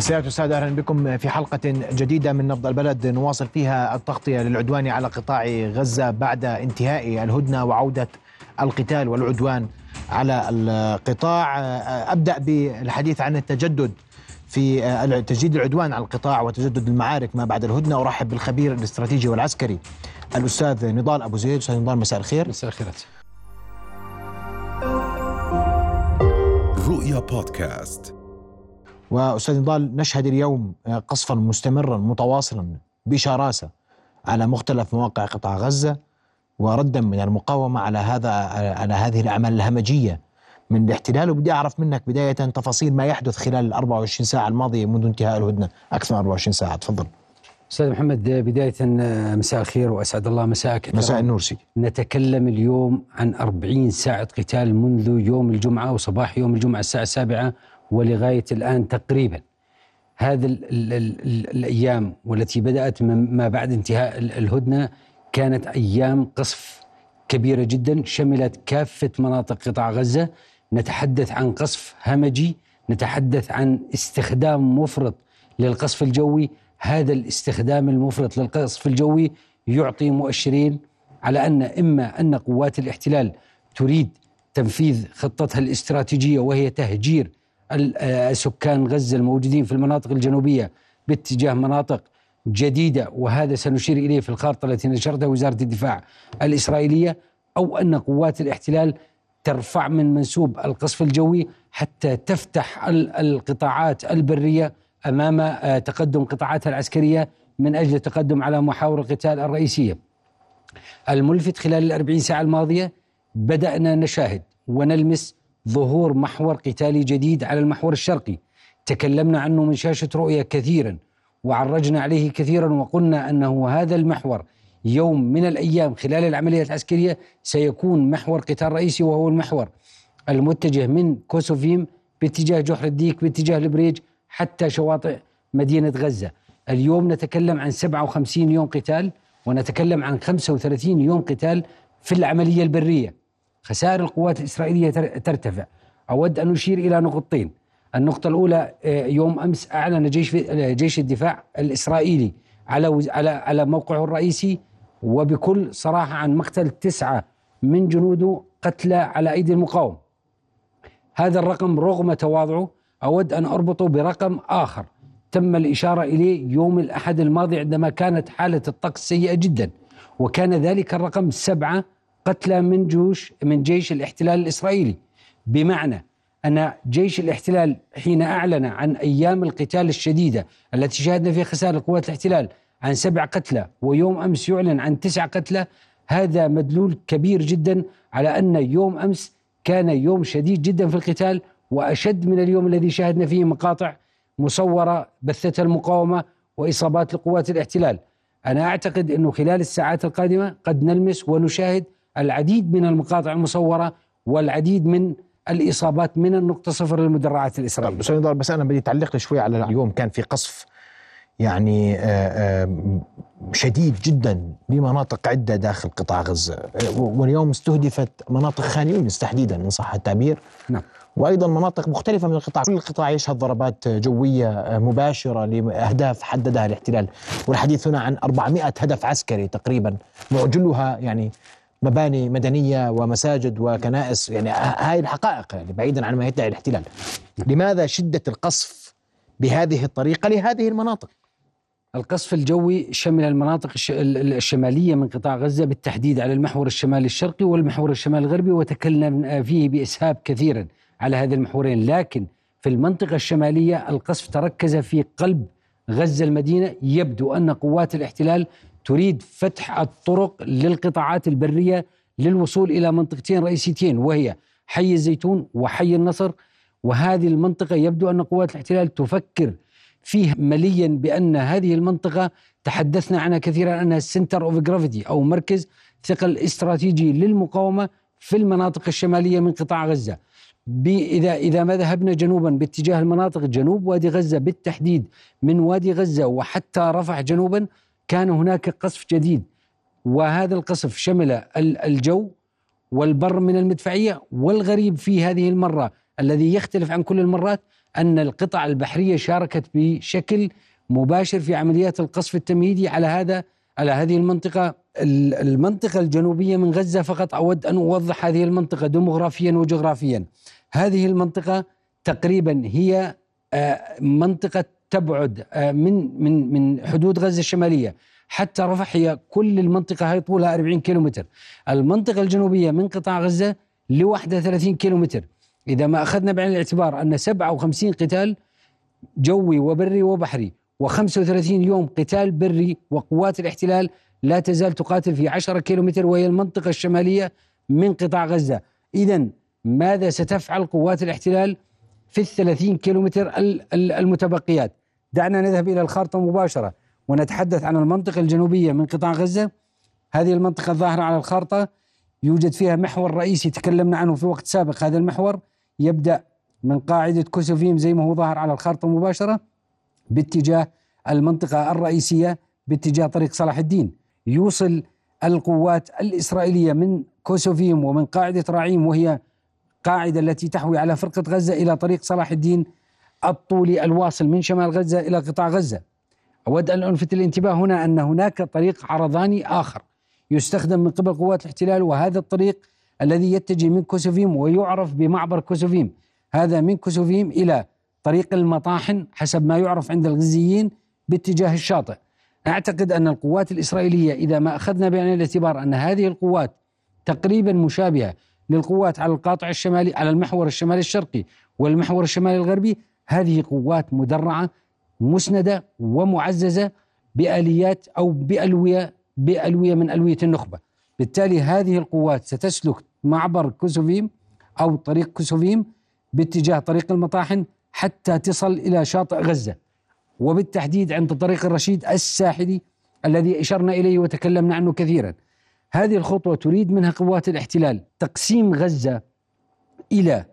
السيادة والسادة أهلا بكم في حلقة جديدة من نبض البلد. نواصل فيها التغطية للعدوان على قطاع غزة بعد انتهاء الهدنة وعودة القتال والعدوان على القطاع. أبدأ بالحديث عن التجدد في تجديد العدوان على القطاع وتجدد المعارك ما بعد الهدنة. أرحب بالخبير الاستراتيجي والعسكري الأستاذ نضال أبو زيد. أستاذ نضال مساء الخير. مساء الخير. رؤيا بودكاست. وأستاذ نضال نشهد اليوم قصفا مستمرا متواصلا بشراسة على مختلف مواقع قطاع غزة وردا من المقاومة على هذا على هذه الأعمال الهمجية. من الاحتلال وبدي أعرف منك بداية تفاصيل ما يحدث خلال ال 24 ساعة الماضية منذ انتهاء الهدنة. أكثر من 24 ساعة تفضل. أستاذ محمد بداية مساء الخير وأسعد الله مساءك. مساء النور سيدي. نتكلم اليوم عن 40 ساعة قتال منذ يوم الجمعة وصباح يوم الجمعة الساعة السابعة ولغاية الآن تقريبا. هذه ال ال ال الأيام والتي بدأت ما بعد انتهاء الهدنة كانت أيام قصف كبيرة جدا شملت كافة مناطق قطاع غزة. نتحدث عن قصف همجي نتحدث عن استخدام مفرط للقصف الجوي. هذا الاستخدام المفرط للقصف الجوي يعطي مؤشرين على أن إما أن قوات الاحتلال تريد تنفيذ خطتها الاستراتيجية وهي تهجير سكان غزة الموجودين في المناطق الجنوبية باتجاه مناطق جديدة وهذا سنشير إليه في الخارطة التي نشرتها وزارة الدفاع الإسرائيلية أو أن قوات الاحتلال ترفع من منسوب القصف الجوي حتى تفتح القطاعات البرية أمام تقدم قطاعاتها العسكرية من أجل التقدم على محاور القتال الرئيسية. الملفت خلال الأربعين ساعة الماضية بدأنا نشاهد ونلمس ظهور محور قتالي جديد على المحور الشرقي. تكلمنا عنه من شاشة رؤية كثيرا وعرجنا عليه كثيرا وقلنا أنه هذا المحور يوم من الأيام خلال العملية العسكرية سيكون محور قتال رئيسي وهو المحور المتجه من كوسوفيم باتجاه جحر الديك باتجاه البريج حتى شواطئ مدينة غزة. اليوم نتكلم عن 57 يوم قتال ونتكلم عن 35 يوم قتال في العملية البرية. خسائر القوات الإسرائيلية ترتفع. أود أن أشير إلى نقطتين. النقطة الأولى يوم أمس أعلن جيش جيش الدفاع الإسرائيلي على على على موقعه الرئيسي وبكل صراحة عن مقتل تسعة من جنوده قتلى على أيدي المقاومة هذا الرقم رغم تواضعه أود أن أربطه برقم آخر. تم الإشارة إليه يوم الأحد الماضي عندما كانت حالة الطقس سيئة جدا وكان ذلك الرقم سبعة قتلى من جيوش من جيش الاحتلال الإسرائيلي بمعنى أن جيش الاحتلال حين أعلن عن أيام القتال الشديدة التي شاهدنا فيها خسائر قوات الاحتلال عن سبع قتلى ويوم أمس يعلن عن تسع قتلى هذا مدلول كبير جدا على أن يوم أمس كان يوم شديد جدا في القتال وأشد من اليوم الذي شاهدنا فيه مقاطع مصورة بثتها المقاومة وإصابات لقوات الاحتلال. أنا أعتقد أنه خلال الساعات القادمة قد نلمس ونشاهد العديد من المقاطع المصورة والعديد من الإصابات من النقطة صفر للمدرعات الإسرائيلية. أستاذ بس أنا بدي تعلق شوي على اليوم. كان في قصف يعني شديد جدا بمناطق عدة داخل قطاع غزة. واليوم استهدفت مناطق خان يونس تحديدا إن صح التعبير. نعم. وأيضا مناطق مختلفة من القطاع، كل القطاع يشهد ضربات جوية مباشرة لأهداف حددها الاحتلال، والحديث هنا عن 400 هدف عسكري تقريبا معجلها يعني مباني مدنية ومساجد وكنائس. يعني هاي الحقائق يعني بعيدا عن ما يدعي الاحتلال. لماذا شدة القصف بهذه الطريقة لهذه المناطق؟ القصف الجوي شمل المناطق الشمالية من قطاع غزة بالتحديد على المحور الشمالي الشرقي والمحور الشمالي الغربي وتكلم فيه بإسهاب كثيرا على هذه المحورين. لكن في المنطقة الشمالية القصف تركز في قلب غزة المدينة. يبدو أن قوات الاحتلال تريد فتح الطرق للقطاعات البرية للوصول إلى منطقتين رئيسيتين وهي حي الزيتون وحي النصر وهذه المنطقة يبدو أن قوات الاحتلال تفكر فيه مليا بأن هذه المنطقة تحدثنا عنها كثيرا أنها center of gravity أو مركز ثقل استراتيجي للمقاومة في المناطق الشمالية من قطاع غزة. اذا إذا ما ذهبنا جنوبا باتجاه المناطق جنوب وادي غزة بالتحديد من وادي غزة وحتى رفح جنوبا كان هناك قصف جديد وهذا القصف شمل الجو والبر من المدفعية والغريب في هذه المرة الذي يختلف عن كل المرات أن القطع البحرية شاركت بشكل مباشر في عمليات القصف التمهيدي على هذا على هذه المنطقة. المنطقة الجنوبية من غزة فقط أود أن أوضح هذه المنطقة ديموغرافيا وجغرافيا. هذه المنطقة تقريبا هي آه، منطقة تبعد آه، من من من حدود غزة الشمالية. حتى رفح هي كل المنطقة هي طولها 40 كيلومتر. المنطقة الجنوبية من قطاع غزة ل 31 كيلومتر. إذا ما أخذنا بعين الاعتبار أن 57 قتال جوي وبري وبحري و35 يوم قتال بري وقوات الاحتلال لا تزال تقاتل في 10 كيلومتر وهي المنطقة الشمالية من قطاع غزة. إذا ماذا ستفعل قوات الاحتلال في الثلاثين كيلومتر المتبقيات؟ دعنا نذهب إلى الخارطة مباشرة ونتحدث عن المنطقة الجنوبية من قطاع غزة. هذه المنطقة الظاهرة على الخارطة يوجد فيها محور رئيسي تكلمنا عنه في وقت سابق. هذا المحور يبدأ من قاعدة كوسوفيم زي ما هو ظاهر على الخارطة مباشرة باتجاه المنطقة الرئيسية باتجاه طريق صلاح الدين. يوصل القوات الإسرائيلية من كوسوفيم ومن قاعدة راعيم وهي قاعدة التي تحوي على فرقة غزة إلى طريق صلاح الدين الطولي الواصل من شمال غزة إلى قطاع غزة. أود أن ألفت الانتباه هنا أن هناك طريق عرضاني آخر يستخدم من قبل قوات الاحتلال وهذا الطريق الذي يتجه من كوسوفيم ويعرف بمعبر كوسوفيم. هذا من كوسوفيم إلى طريق المطاحن حسب ما يعرف عند الغزيين باتجاه الشاطئ. أعتقد أن القوات الإسرائيلية إذا ما أخذنا بعين الاعتبار أن هذه القوات تقريبا مشابهة للقوات على القاطع الشمالي على المحور الشمالي الشرقي والمحور الشمالي الغربي هذه قوات مدرعة مسندة ومعززة بآليات أو بألوية بألوية من ألوية النخبة. بالتالي هذه القوات ستسلك معبر كوسوفيم أو طريق كوسوفيم باتجاه طريق المطاحن حتى تصل إلى شاطئ غزة. وبالتحديد عند طريق الرشيد الساحلي الذي أشرنا إليه وتكلمنا عنه كثيرا. هذه الخطوة تريد منها قوات الاحتلال تقسيم غزة إلى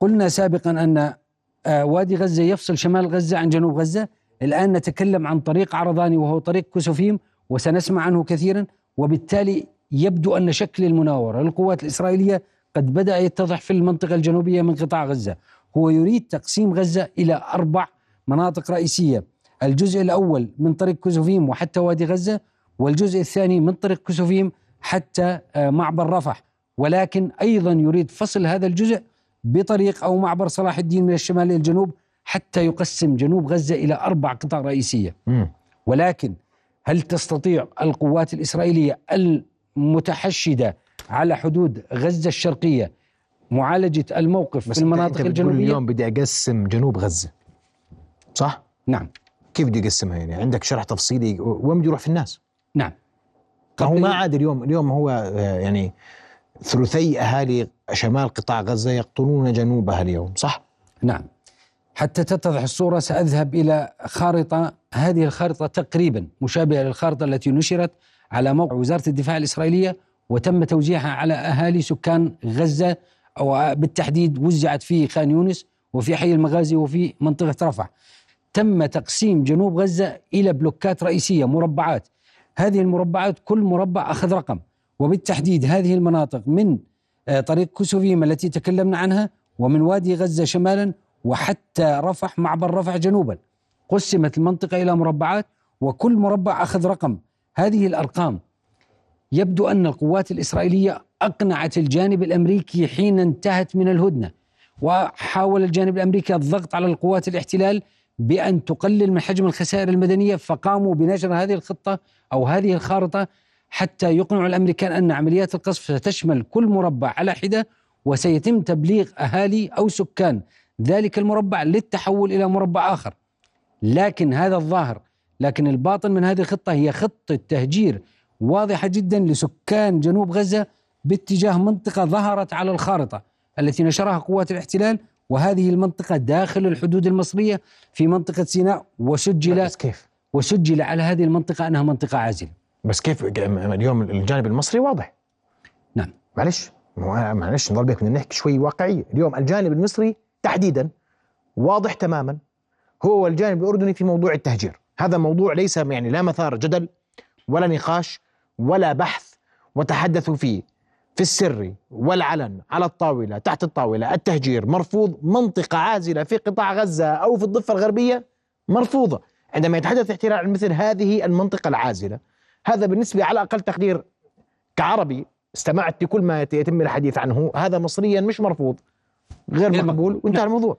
قلنا سابقا آه، وادي غزة يفصل شمال غزة عن جنوب غزة. الآن نتكلم عن طريق عرضاني وهو طريق كوسوفيم وسنسمع عنه كثيرا وبالتالي يبدو أن شكل المناورة للقوات الإسرائيلية قد بدأ يتضح في المنطقة الجنوبية من قطاع غزة. هو يريد تقسيم غزة إلى أربع مناطق رئيسية الجزء الأول من طريق كوسوفيم وحتى وادي غزة والجزء الثاني من طريق كوسوفيم حتى آه، معبر رفح. ولكن أيضا يريد فصل هذا الجزء بطريق أو معبر صلاح الدين من الشمال إلى الجنوب حتى يقسم جنوب غزة إلى أربع قطع رئيسية. ولكن هل تستطيع القوات الإسرائيلية المتحشدة على حدود غزة الشرقية معالجة الموقف في المناطق أنت الجنوبية؟ اليوم بدي أقسم جنوب غزة صح؟ نعم. كيف بدي أقسمها يعني؟ عندك شرح تفصيلي؟ وين بده يروح في الناس؟ نعم. هو ما عاد اليوم اليوم هو آه، يعني ثلثي أهالي شمال قطاع غزة يقطنون جنوبها اليوم صح؟ نعم حتى تتضح الصورة سأذهب إلى خارطة هذه الخارطة تقريبا مشابهة للخارطة التي نشرت على موقع وزارة الدفاع الإسرائيلية وتم توزيعها على أهالي سكان غزة أو بالتحديد وزعت في خان يونس وفي حي المغازي وفي منطقة رفح. تم تقسيم جنوب غزة إلى بلوكات رئيسية مربعات هذه المربعات كل مربع أخذ رقم وبالتحديد هذه المناطق من آه، طريق كوسوفيم التي تكلمنا عنها ومن وادي غزة شمالا وحتى رفح معبر رفح جنوبا. قسمت المنطقة إلى مربعات وكل مربع أخذ رقم. هذه الأرقام يبدو أن القوات الإسرائيلية أقنعت الجانب الأمريكي حين انتهت من الهدنة وحاول الجانب الأمريكي الضغط على القوات الاحتلال بأن تقلل من حجم الخسائر المدنية فقاموا بنشر هذه الخطة أو هذه الخارطة حتى يقنعوا الأمريكان أن عمليات القصف ستشمل كل مربع على حدة وسيتم تبليغ أهالي أو سكان. ذلك المربع للتحول إلى مربع آخر. لكن هذا الظاهر لكن الباطن من هذه الخطة هي خطة تهجير واضحة جدا لسكان جنوب غزة باتجاه منطقة ظهرت على الخارطة التي نشرها قوات الاحتلال وهذه المنطقة داخل الحدود المصرية في منطقة سيناء وسجل كيف؟ وسجل على هذه المنطقة أنها منطقة عازلة. بس كيف اليوم الجانب المصري واضح. نعم. معلش معلش نضل بك بدنا نحكي شوي واقعية. اليوم الجانب المصري تحديدا واضح تماما. هو والجانب الأردني في موضوع التهجير. هذا موضوع ليس يعني لا مثار جدل ولا نقاش ولا بحث وتحدثوا فيه. في السر والعلن على الطاولة تحت الطاولة التهجير مرفوض منطقة عازلة في قطاع غزة أو في الضفة الغربية مرفوضة. عندما يتحدث احتلال عن مثل هذه المنطقة العازلة هذا بالنسبة على أقل تقدير كعربي استمعت لكل ما يتم الحديث عنه. هذا مصريا مش مرفوض. غير غير مقبول. وانتهى نعم. الموضوع.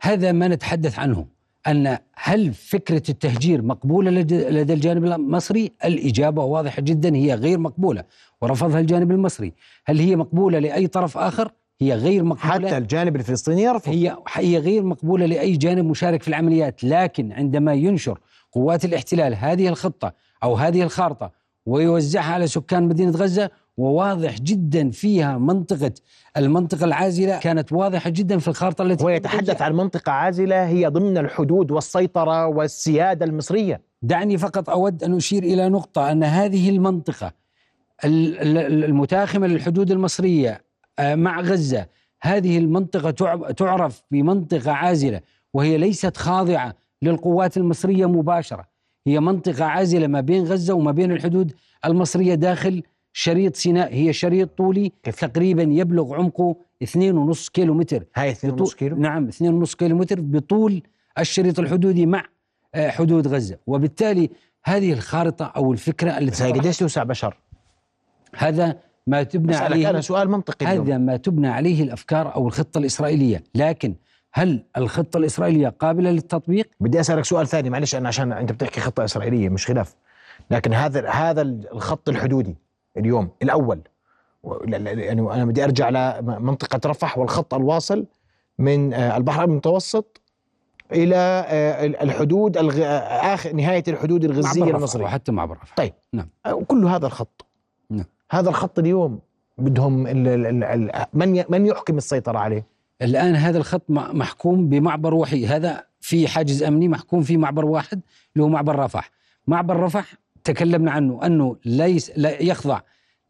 هذا ما نتحدث عنه أن هل فكرة التهجير مقبولة لدى الجانب المصري؟ الإجابة واضحة جدا هي غير مقبولة. ورفضها الجانب المصري. هل هي مقبولة لأي طرف آخر؟ هي غير مقبولة. حتى الجانب الفلسطيني يرفض. هي هي غير مقبولة لأي جانب مشارك في العمليات. لكن عندما ينشر قوات الاحتلال هذه الخطة أو هذه الخارطة ويوزعها على سكان مدينة غزة وواضح جدا فيها منطقة المنطقة العازلة كانت واضحة جدا في الخارطة التي هو يتحدث عن منطقة عازلة هي ضمن الحدود والسيطرة والسيادة المصرية. دعني فقط أود أن أشير إلى نقطة أن هذه المنطقة ال- ال- المتاخمة للحدود المصرية آه، مع غزة هذه المنطقة تعرف بمنطقة عازلة وهي ليست خاضعة للقوات المصرية مباشرة. هي منطقة عازلة ما بين غزة وما بين الحدود المصرية داخل شريط سيناء هي شريط طولي كيف؟ تقريبا يبلغ عمقه 2.5 كيلو متر هاي 2.5 بطول- كيلو نعم 2.5 كيلو متر بطول الشريط الحدودي مع آه، حدود غزة وبالتالي هذه الخارطة أو الفكرة التي قديش توسع بشر؟ هذا ما تبنى بسألك أنا عليه سؤال منطقي. هذا ما تبنى عليه الأفكار أو الخطة الإسرائيلية لكن هل الخطة الإسرائيلية قابلة للتطبيق؟ بدي أسألك سؤال ثاني معلش أنا عشان أنت بتحكي خطة إسرائيلية مش خلاف لكن هذا هذا الخط الحدودي اليوم لا- يعني أنا بدي أرجع لمنطقه رفح والخط الواصل من آه، البحر المتوسط إلى آه، الحدود الغ... آه، آخر نهاية الحدود الغزية المصرية وحتى معبر رفح طيب نعم. كل هذا الخط نعم. هذا الخط اليوم بدهم ال ال ال ال من من يحكم السيطرة عليه الآن هذا الخط محكوم بمعبر وحيد. هذا في حاجز أمني محكوم في معبر واحد اللي هو معبر رفح. معبر رفح تكلمنا عنه أنه ليس لا يخضع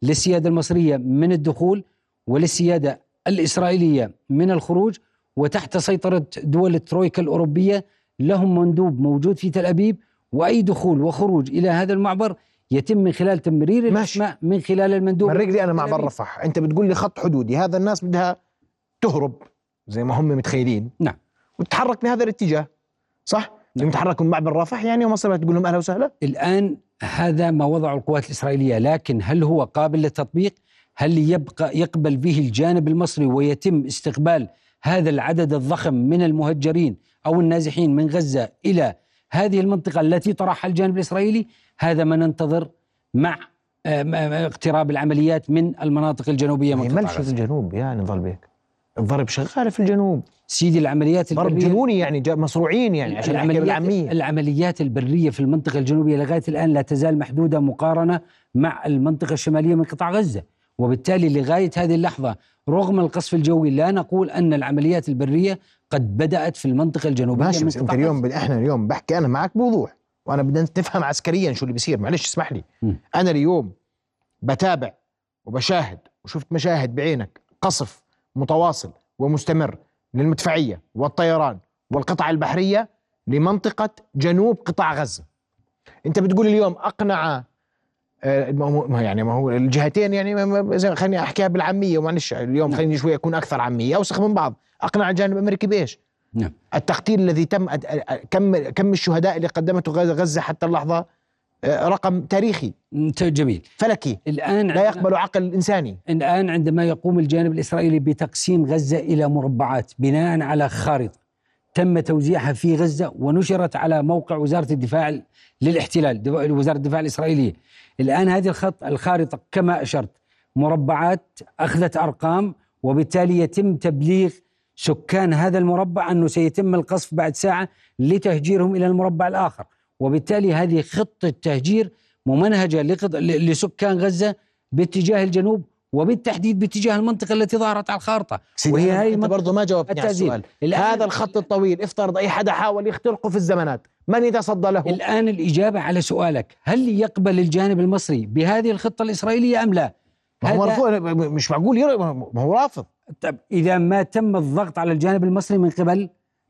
للسيادة المصرية من الدخول وللسيادة الإسرائيلية من الخروج. وتحت سيطرة دول الترويكا الأوروبية لهم مندوب موجود في تل أبيب. وأي دخول وخروج إلى هذا المعبر يتم من خلال تمرير. الأسماء من خلال المندوب. مرق لي أنا مع تل بر أبيب. رفح. أنت بتقول لي خط حدودي. هذا الناس بدها تهرب. زي ما هم متخيلين. نعم. وتتحرك بهذا الاتجاه صح؟ اللي متحركوا من معبر رفح يعني ومصر تقول لهم أهلا وسهلا. الآن هذا ما وضعه القوات الإسرائيلية لكن هل هو قابل للتطبيق؟ هل يبقى يقبل به الجانب المصري ويتم استقبال هذا العدد الضخم من المهجرين أو النازحين من غزة إلى هذه المنطقة التي طرحها الجانب الإسرائيلي؟ هذا ما ننتظر مع آه، آه، اقتراب العمليات من المناطق الجنوبية هي من قطاع ملش في غزة. الجنوب يا نضال بيك الضرب شغال في الجنوب. سيدي العمليات ضرب البرية- جنوني يعني مصروعين يعني عشان العمليات, بالعاميه العمليات البرية في المنطقة الجنوبية لغاية الآن لا تزال محدودة مقارنة مع المنطقة الشمالية من قطاع غزة. وبالتالي لغاية هذه اللحظة رغم القصف الجوي لا نقول أن العمليات البرية قد بدأت في المنطقة الجنوبية ماشي من بس أنت قطاع اليوم إحنا اليوم بحكي أنا معك بوضوح وأنا بدنا نفهم عسكريا شو اللي بيصير. معلش اسمح لي. مم. أنا اليوم بتابع وبشاهد وشفت مشاهد بعينك قصف متواصل ومستمر للمدفعية والطيران والقطع البحرية لمنطقة جنوب قطاع غزة أنت بتقول اليوم أقنع آه، ما هو ما هو- يعني ما هو الجهتين يعني زي خليني أحكيها بالعامية ومعلش اليوم نعم. خليني شوي أكون أكثر عامية أوسخ من بعض أقنع الجانب الامريكي بإيش؟ نعم التقتيل الذي تم كم كم الشهداء اللي قدمته غزه غزة حتى اللحظة رقم تاريخي. جميل. فلكي. الآن لا يقبل عقل انساني الآن عندما يقوم الجانب الإسرائيلي بتقسيم غزة إلى مربعات بناء على خارطة تم توزيعها في غزة ونشرت على موقع وزارة الدفاع للاحتلال وزارة الدفاع الإسرائيلية. الآن هذه الخط الخارطة كما أشرت مربعات أخذت أرقام وبالتالي يتم تبليغ سكان هذا المربع أنه سيتم القصف بعد ساعة لتهجيرهم إلى المربع الآخر. وبالتالي هذه خطة تهجير ممنهجة لسكان غزة باتجاه الجنوب وبالتحديد باتجاه المنطقة التي ظهرت على الخارطة وهي هاي المنطقة برضه ما جاوبتني على. السؤال هذا الخط الطويل افترض أي حدا حاول يخترقه في الزمانات من يتصدى له الآن الإجابة على سؤالك هل يقبل الجانب المصري بهذه الخطة الإسرائيلية أم لا ما هو مرفوض مش معقول. ما هو رافض طب إذا ما تم الضغط على الجانب المصري من قبل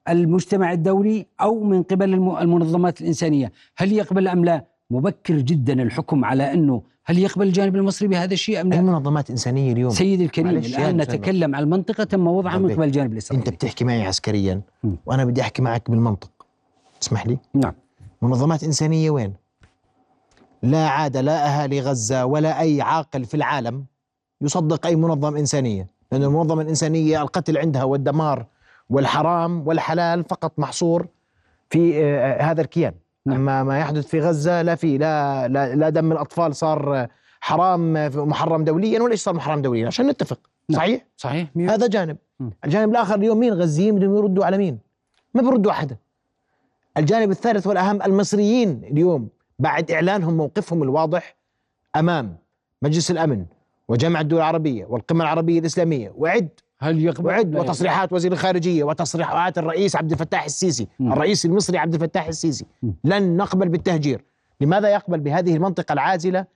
المجتمع الدولي أو من قبل الم- المنظمات الإنسانية هل يقبل أم لا مبكر جدا الحكم على أنه هل يقبل الجانب المصري بهذا الشيء أم أي لا؟ منظمات إنسانية اليوم سيدي الكريم الآن نتكلم عن المنطقة تم وضعها من. قبل الجانب أنت الاسرائيلي بتحكي معي عسكريا م. وأنا بدي أحكي معك بالمنطق اسمح لي نعم منظمات إنسانية وين؟ لا عاد لا أهالي غزة ولا أي عاقل في العالم يصدق أي منظمة إنسانية لأن المنظمة الإنسانية القتل عندها والدمار والحرام والحلال فقط محصور في آه، هذا الكيان. نعم. أما ما يحدث في غزة لا في لا لا, لا دم الأطفال صار آه، حرام آه، محرم دوليا ولا إيش صار محرم دوليا؟ عشان نتفق. نعم. صحيح؟ صحيح. مية- هذا جانب. م. الجانب الآخر اليوم مين؟ غزيين بدهم يردوا على مين؟ ما بيردوا حدا الجانب الثالث والأهم المصريين اليوم بعد إعلانهم موقفهم الواضح أمام مجلس الأمن وجامعة الدول العربية والقمة العربية الإسلامية. وعد هل يقبل وتصريحات وزير الخارجية وتصريحات الرئيس عبد الفتاح السيسي م. الرئيس المصري عبد الفتاح السيسي م. لن نقبل بالتهجير لماذا يقبل بهذه المنطقة العازلة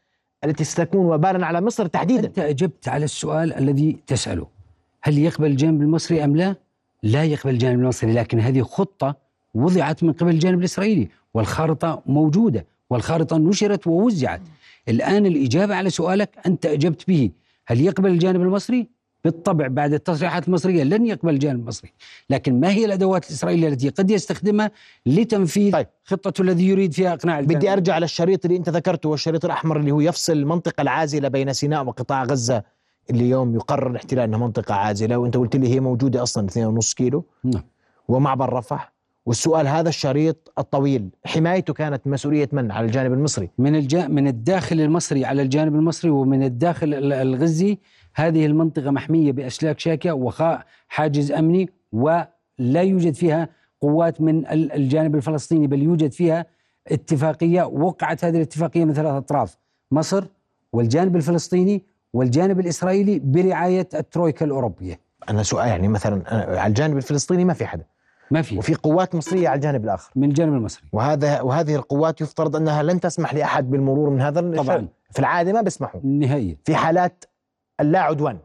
التي ستكون وبالا على مصر تحديدا أنت أجبت على السؤال الذي تسأله هل يقبل الجانب المصري أم لا؟ لا يقبل الجانب المصري لكن هذه خطة وضعت من قبل الجانب الإسرائيلي والخارطة موجودة والخارطة نشرت ووزعت الآن الإجابة على سؤالك أنت أجبت به هل يقبل الجانب المصري؟ بالطبع بعد التصريحات المصرية لن يقبل الجانب المصري لكن ما هي الأدوات الإسرائيلية التي قد يستخدمها لتنفيذ طيب. خطته الذي يريد فيها إقناع الجانب؟ بدي أرجع للشريط اللي أنت ذكرته والشريط الأحمر اللي هو يفصل المنطقة العازلة بين سيناء وقطاع غزة اللي اليوم يقرر الاحتلال إنها منطقة عازلة وأنت قلت لي هي موجودة أصلا 2.5 كيلو. نعم. ومعبر رفح. والسؤال هذا الشريط الطويل حمايته كانت مسؤولية من؟ على الجانب المصري. من الجا من الداخل المصري على الجانب المصري ومن الداخل ال- الغزي هذه المنطقة محمية بأسلاك شاكية وخاء حاجز أمني ولا يوجد فيها قوات من ال- الجانب الفلسطيني بل يوجد فيها اتفاقية وقعت هذه الاتفاقية من ثلاث أطراف مصر والجانب الفلسطيني والجانب الإسرائيلي برعاية الترويكا الأوروبية. أنا سؤال يعني مثلا أنا على الجانب الفلسطيني ما في حدا. ما في. وفي قوات مصرية على الجانب الآخر. من الجانب المصري. وهذا وهذه القوات يفترض أنها لن تسمح لأحد بالمرور من هذا. طبعاً. في العادة ما بيسمحوا. نهائيا. في حالات اللا عدوان.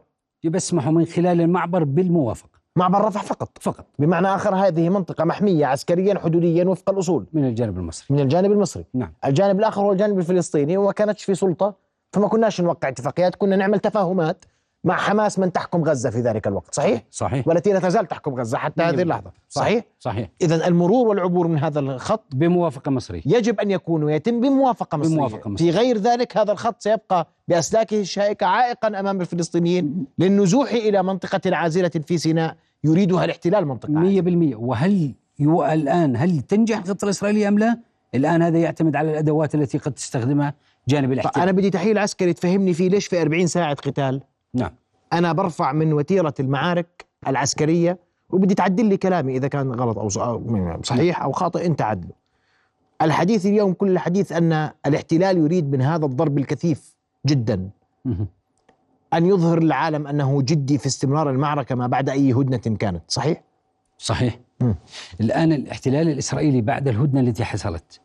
يسمحوا من خلال المعبر بالموافقة. معبر رفح فقط. فقط. بمعنى آخر هذه منطقة محمية عسكريا حدوديا وفق الأصول. من الجانب المصري. من الجانب المصري. نعم. الجانب الآخر هو الجانب الفلسطيني وما كانتش في سلطة. فما كناش نوقع اتفاقيات كنا نعمل تفاهمات. مع حماس من تحكم غزة في ذلك الوقت صحيح؟ صحيح. والتي لا تزال تحكم غزة حتى هذه اللحظة صحيح؟ صحيح. اذا المرور والعبور من هذا الخط بموافقة مصرية. يجب أن يكون ويتم بموافقة مصرية. بموافقة مصرية. في غير ذلك هذا الخط سيبقى بأسلاكه الشائكة عائقا أمام الفلسطينيين للنزوح إلى منطقة عازلة في سيناء يريدها الاحتلال منطقة عازلة. مية بالمية. وهل يو الآن هل تنجح الخطة الإسرائيلية أم لا؟ الآن هذا يعتمد على الأدوات التي قد تستخدمها جانب الاحتلال. أنا بدي تحليل عسكري تفهمني فيه ليش في 40 ساعة قتال؟ نعم. أنا برفع من وتيرة المعارك العسكرية وبدي تعدل لي كلامي إذا كان غلط أو صحيح أو خاطئ أنت عدله. الحديث اليوم كل الحديث أن الاحتلال يريد من هذا الضرب الكثيف جدا. أن يظهر للعالم أنه جدي في استمرار المعركة ما بعد أي هدنة كانت صحيح؟ صحيح. مم. الآن الاحتلال الإسرائيلي بعد الهدنة التي حصلت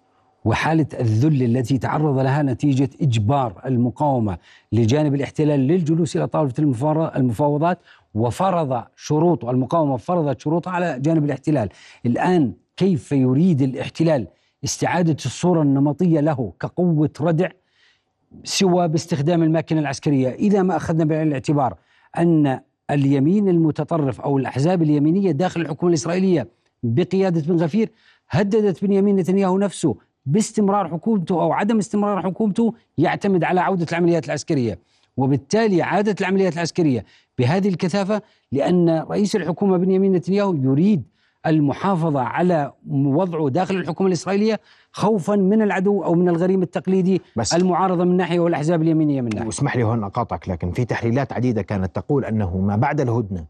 وحالة الذل التي تعرض لها نتيجة إجبار المقاومة لجانب الاحتلال للجلوس طاولة المفار- المفاوضات وفرض شروط المقاومة فرضت شروطها على جانب الاحتلال. الآن كيف يريد الاحتلال استعادة الصورة النمطية له كقوة ردع سوى باستخدام الماكينة العسكرية؟ إذا ما أخذنا بعين الاعتبار أن اليمين المتطرف أو الأحزاب اليمينية داخل الحكومة الإسرائيلية بقيادة بن غفير هددت بنيامين نتنياهو نفسه باستمرار حكومته أو عدم استمرار حكومته يعتمد على عودة العمليات العسكرية. وبالتالي عادت العمليات العسكرية بهذه الكثافة لأن رئيس الحكومة بنيامين نتنياهو يريد المحافظة على وضعه داخل الحكومة الإسرائيلية خوفا من العدو أو من الغريم التقليدي بس المعارضة من ناحية والأحزاب اليمينية من ناحية. واسمح لي هون أقاطعك لكن في تحليلات عديدة كانت تقول أنه ما بعد الهدنة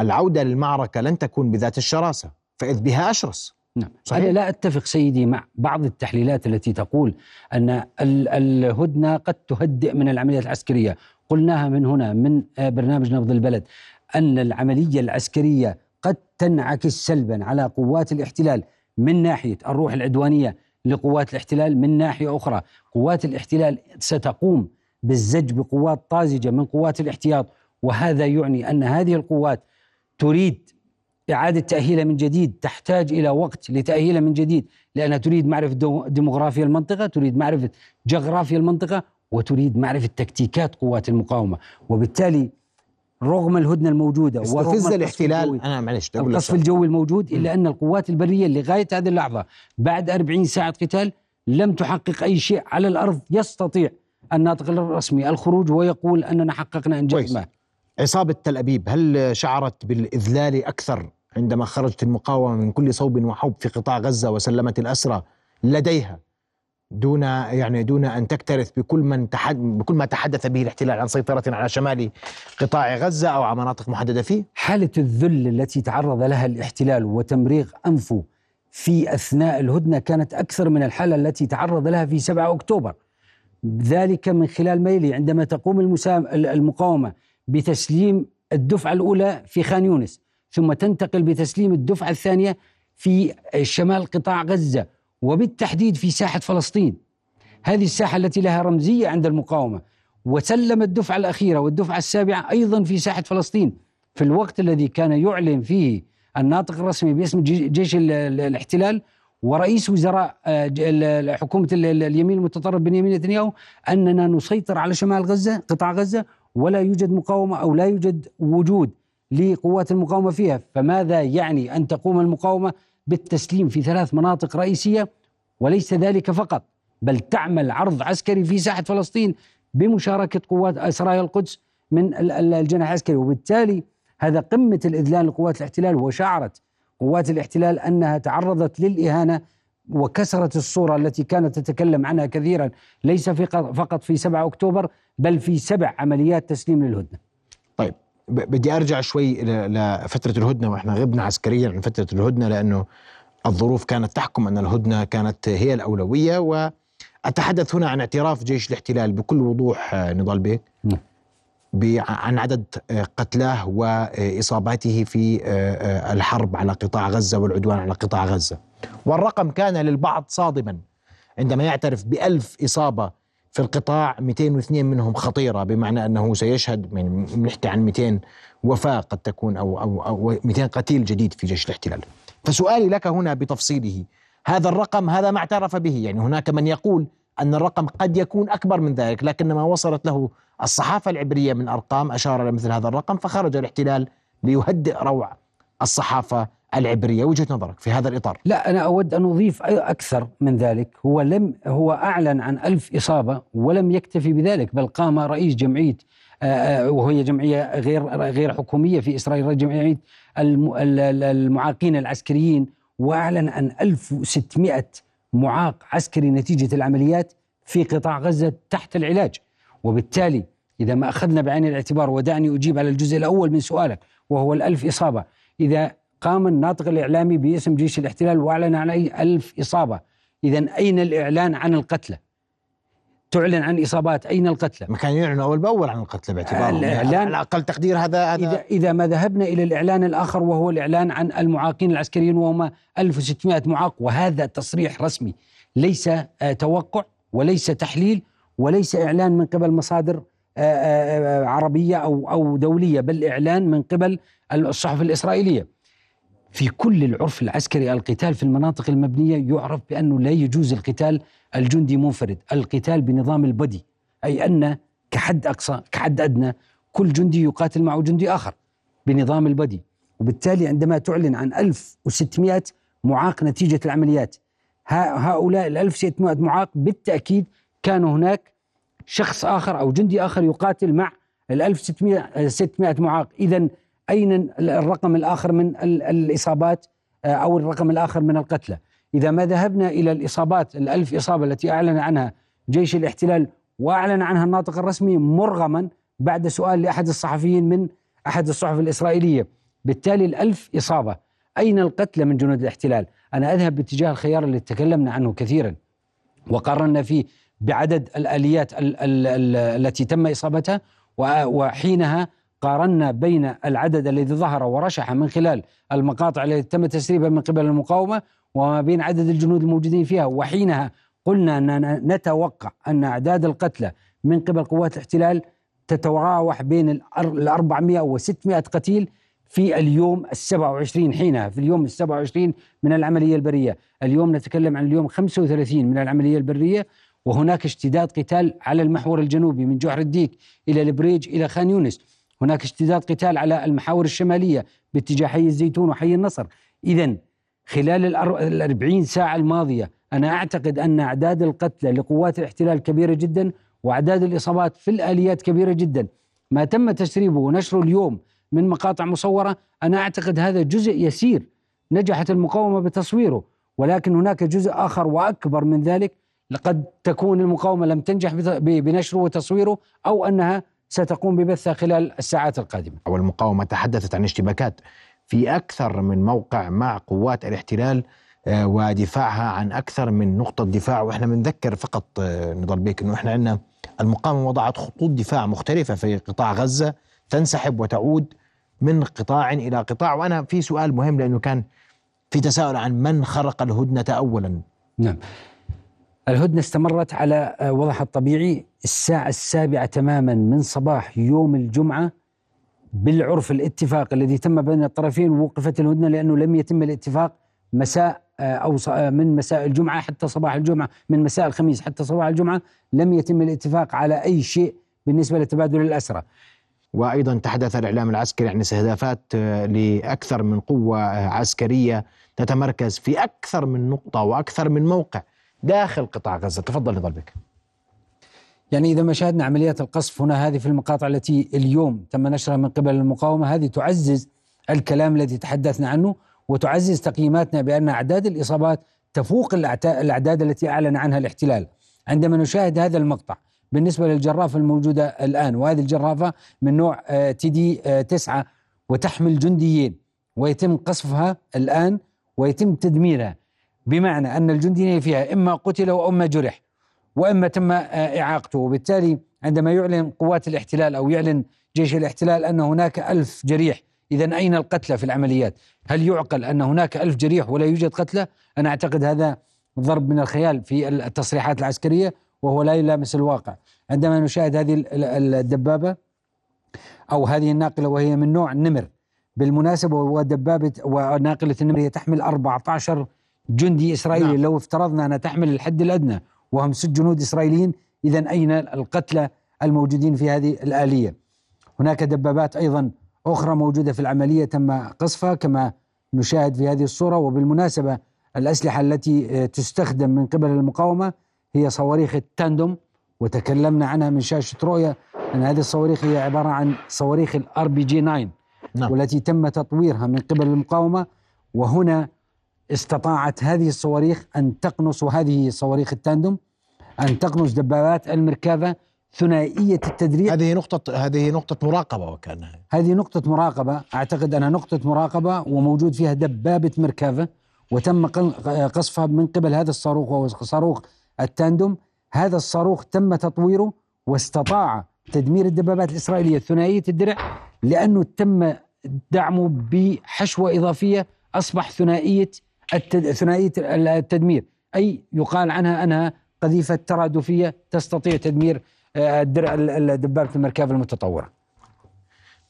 العودة للمعركة لن تكون بذات الشراسة فإذ بها أشرس. نعم. صحيح. أنا لا أتفق سيدي مع بعض التحليلات التي تقول أن ال- الهدنة قد تهدئ من العمليات العسكرية. قلناها من هنا من برنامج نبض البلد أن العملية العسكرية قد تنعكس سلبا على قوات الاحتلال من ناحية الروح العدوانية لقوات الاحتلال من ناحية أخرى. قوات الاحتلال ستقوم بالزج بقوات طازجة من قوات الاحتياط وهذا يعني أن هذه القوات تريد إعادة تأهيلها من جديد تحتاج إلى وقت لتأهيلها من جديد لأنها تريد معرفة ديموغرافيا المنطقة تريد معرفة جغرافيا المنطقة وتريد معرفة تكتيكات قوات المقاومة. وبالتالي رغم الهدنة الموجودة استفز الاحتلال. أنا معلش القصف الجوي الموجود إلا أن القوات البرية لغاية هذه اللحظة بعد 40 ساعة قتال لم تحقق أي شيء على الأرض يستطيع الناطق الرسمي الخروج ويقول أننا حققنا إنجاز ما. عصابة تل أبيب هل شعرت بالإذلال أكثر عندما خرجت المقاومة من كل صوب وحب في قطاع غزة وسلمت الأسرى لديها دون يعني دون أن تكترث بكل من تحد بكل ما تحدث به الاحتلال عن سيطرة على شمال قطاع غزة أو على مناطق محددة فيه؟ حالة الذل التي تعرض لها الاحتلال وتمريغ أنفه في أثناء الهدنة كانت أكثر من الحالة التي تعرض لها في 7 أكتوبر. ذلك من خلال ميلي عندما تقوم المسام المقاومة بتسليم الدفعة الأولى في خان يونس ثم تنتقل بتسليم الدفعة الثانية في شمال قطاع غزة وبالتحديد في ساحة فلسطين. هذه الساحة التي لها رمزية عند المقاومة وسلم الدفعة الأخيرة والدفعة السابعة أيضا في ساحة فلسطين في الوقت الذي كان يعلن فيه الناطق الرسمي باسم جيش الاحتلال ورئيس وزراء آه، حكومة اليمين المتطرف بنيامين نتنياهو أننا نسيطر على شمال غزة قطاع غزة ولا يوجد مقاومة أو لا يوجد وجود لقوات المقاومة فيها فماذا يعني أن تقوم المقاومة بالتسليم في ثلاث مناطق رئيسية وليس ذلك فقط بل تعمل عرض عسكري في ساحة فلسطين بمشاركة قوات سرايا القدس من الجناح العسكري. وبالتالي هذا قمة الإذلال لقوات الاحتلال وشعرت قوات الاحتلال أنها تعرضت للإهانة وكسرت الصورة التي كانت تتكلم عنها كثيرا ليس في فقط في 7 أكتوبر بل في سبع عمليات تسليم للهدنة. طيب بدي أرجع شوي لفترة الهدنة وإحنا غبنا عسكريا عن فترة الهدنة لأنه الظروف كانت تحكم أن الهدنة كانت هي الأولوية وأتحدث هنا عن اعتراف جيش الاحتلال بكل وضوح نضال بيك نعم. عن عدد قتلاه واصاباته في الحرب على قطاع غزة والعدوان على قطاع غزة. والرقم كان للبعض صادما. عندما يعترف بألف إصابة في القطاع 202 منهم خطيرة بمعنى أنه سيشهد من نحكي عن 200 وفاة قد تكون أو, أو, أو 200 قتيل جديد في جيش الاحتلال. فسؤالي لك هنا بتفصيله هذا الرقم هذا ما اعترف به؟ يعني هناك من يقول أن الرقم قد يكون أكبر من ذلك لكن ما وصلت له الصحافة العبرية من أرقام أشار إلى مثل هذا الرقم فخرج الاحتلال ليهدئ روع الصحافة العبرية. وجهة نظرك في هذا الإطار؟ لا أنا أود أن أضيف أكثر من ذلك. هو لم هو أعلن عن ألف إصابة ولم يكتفي بذلك بل قام رئيس جمعية وهي جمعية غير غير حكومية في إسرائيل جمعية المعاقين العسكريين وأعلن عن 1600 معاق عسكري نتيجة العمليات في قطاع غزة تحت العلاج. وبالتالي إذا ما أخذنا بعين الاعتبار ودعني أجيب على الجزء الأول من سؤالك وهو الألف إصابة. إذا قام الناطق الإعلامي باسم جيش الاحتلال وأعلن عن أي ألف إصابة. إذا أين الإعلان عن القتلى؟ تعلن عن إصابات أين القتلى؟ ما كان يعلن أول بأول عن القتلى باعتباره الاعلان على أقل تقدير هذا هذا اذا إذا ما ذهبنا إلى الإعلان الآخر وهو الإعلان عن المعاقين العسكريين وهم 1600 معاق وهذا تصريح رسمي ليس آه، توقع وليس تحليل وليس إعلان من قبل مصادر آه، آه، عربية أو أو دولية بل إعلان من قبل الصحف الإسرائيلية. في كل العرف العسكري القتال في المناطق المبنية يعرف بأنه لا يجوز القتال الجندي منفرد، القتال بنظام البدي أي أن كحد أقصى كحد أدنى كل جندي يقاتل معه جندي آخر بنظام البدي، وبالتالي عندما تعلن عن 1600 معاق نتيجة العمليات هؤلاء ال 1600 معاق بالتأكيد كان هناك شخص آخر أو جندي آخر يقاتل مع ال 1600 معاق، اذا أين الرقم الآخر من الإصابات آه، أو الرقم الآخر من القتلى؟ إذا ما ذهبنا إلى الإصابات الألف إصابة التي أعلن عنها جيش الاحتلال وأعلن عنها الناطق الرسمي مرغما بعد سؤال لأحد الصحفيين من أحد الصحف الإسرائيلية. بالتالي الألف إصابة. أين القتلى من جنود الاحتلال؟ أنا أذهب باتجاه الخيار اللي تكلمنا عنه كثيرا. وقارنا فيه بعدد الآليات التي تم إصابتها وحينها قارنا بين العدد الذي ظهر ورشح من خلال المقاطع التي تم تسريبها من قبل المقاومة وما بين عدد الجنود الموجودين فيها. وحينها قلنا اننا نتوقع أن أعداد القتلى من قبل قوات الاحتلال تتراوح بين ال 400 و 600 قتيل في اليوم السبع وعشرين حينها في اليوم السبع وعشرين من العملية البرية. اليوم نتكلم عن اليوم 35 من العملية البرية. وهناك اشتداد قتال على المحور الجنوبي من جحر الديك إلى البريج إلى خان يونس. هناك اشتداد قتال على المحاور الشمالية باتجاه حي الزيتون وحي النصر. إذا خلال الأربعين ساعة الماضية أنا أعتقد أن أعداد القتلى لقوات الاحتلال كبيرة جدا وأعداد الإصابات في الآليات كبيرة جدا. ما تم تسريبه ونشره اليوم من مقاطع مصورة أنا أعتقد هذا جزء يسير. نجحت المقاومة بتصويره ولكن هناك جزء آخر وأكبر من ذلك. لقد تكون المقاومة لم تنجح بنشره وتصويره أو أنها ستقوم ببثها خلال الساعات القادمة. والمقاومة تحدثت عن اشتباكات في أكثر من موقع مع قوات الاحتلال آه، ودفاعها عن أكثر من نقطة دفاع. وإحنا بنذكر فقط آه، نضال بيك أنه إحنا عندنا المقاومة وضعت خطوط دفاع مختلفة في قطاع غزة تنسحب وتعود من قطاع إلى قطاع. وأنا في سؤال مهم لأنه كان في تساؤل عن من خرق الهدنة أولا. نعم. الهدنة استمرت على آه، وضعها الطبيعي. الساعة السابعة تماما من صباح يوم الجمعة بالعرف الاتفاق الذي تم بين الطرفين وقفت الهدنة لأنه لم يتم الاتفاق مساء آه، أو آه، من مساء الجمعة حتى صباح الجمعة من مساء الخميس حتى صباح الجمعة لم يتم الاتفاق على أي شيء بالنسبة لتبادل الأسرى وأيضا تحدث الإعلام العسكري عن استهدافات لأكثر من قوة عسكرية تتمركز في أكثر من نقطة وأكثر من موقع. داخل قطاع غزة. تفضل نضال بك يعني إذا ما شاهدنا عمليات القصف هنا هذه في المقاطع التي اليوم تم نشرها من قبل المقاومة هذه تعزز الكلام الذي تحدثنا عنه وتعزز تقييماتنا بأن أعداد الإصابات تفوق الأعداد التي أعلن عنها الاحتلال. عندما نشاهد هذا المقطع بالنسبة للجرافة الموجودة الآن وهذه الجرافة من نوع آه، تي دي آه، تسعة وتحمل جنديين ويتم قصفها الآن ويتم تدميرها. بمعنى أن الجندي فيها إما قتل وإما جرح وإما تم آه، إعاقته. وبالتالي عندما يعلن قوات الاحتلال أو يعلن جيش الاحتلال أن هناك ألف جريح إذا أين القتلى في العمليات؟ هل يعقل أن هناك ألف جريح ولا يوجد قتلى؟ أنا أعتقد هذا ضرب من الخيال في التصريحات العسكرية وهو لا يلامس الواقع. عندما نشاهد هذه الدبابة أو هذه الناقلة وهي من نوع النمر بالمناسبة ودبابة وناقلة النمر هي تحمل 14 جندي إسرائيلي نعم. لو افترضنا أنها تحمل الحد الأدنى وهم ست جنود إسرائيليين اذا أين القتلى الموجودين في هذه الآلية؟ هناك دبابات أيضا أخرى موجودة في العملية تم قصفها كما نشاهد في هذه الصورة وبالمناسبة الأسلحة التي تستخدم من قبل المقاومة هي صواريخ التاندوم وتكلمنا عنها من شاشة رؤيا أن هذه الصواريخ هي عبارة عن صواريخ ال RPG 9 نعم. والتي تم تطويرها من قبل المقاومة وهنا استطاعت هذه الصواريخ أن تقنص وهذه صواريخ ال tandem أن تقنص دبابات المركبة ثنائية التدريع. هذه نقطة هذه نقطة مراقبة وكأنها. هذه نقطة مراقبة أعتقد أنها نقطة مراقبة وموجود فيها دبابة مركبة وتم قصفها من قبل هذا الصاروخ وهو صاروخ التاندوم. هذا الصاروخ تم تطويره واستطاع تدمير الدبابات الإسرائيلية ثنائية الدرع لأنه تم دعمه بحشوة إضافية أصبح ثنائية التد... ثنائية التدمير. أي يقال عنها أنها قذيفة ترادفية تستطيع تدمير آه، الدرع دبابه المركبه المتطورة.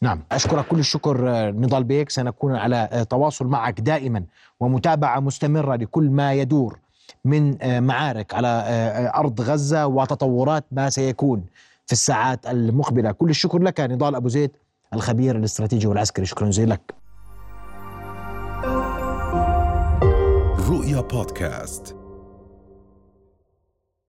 نعم. أشكرك كل الشكر آه، نضال بيك. سنكون على آه، تواصل معك دائما ومتابعة مستمرة لكل ما يدور من معارك على أرض غزة وتطورات ما سيكون في الساعات المقبلة. كل الشكر لك نضال أبو زيد الخبير الاستراتيجي والعسكري. شكرا جزيلا لك. رؤيا بودكاست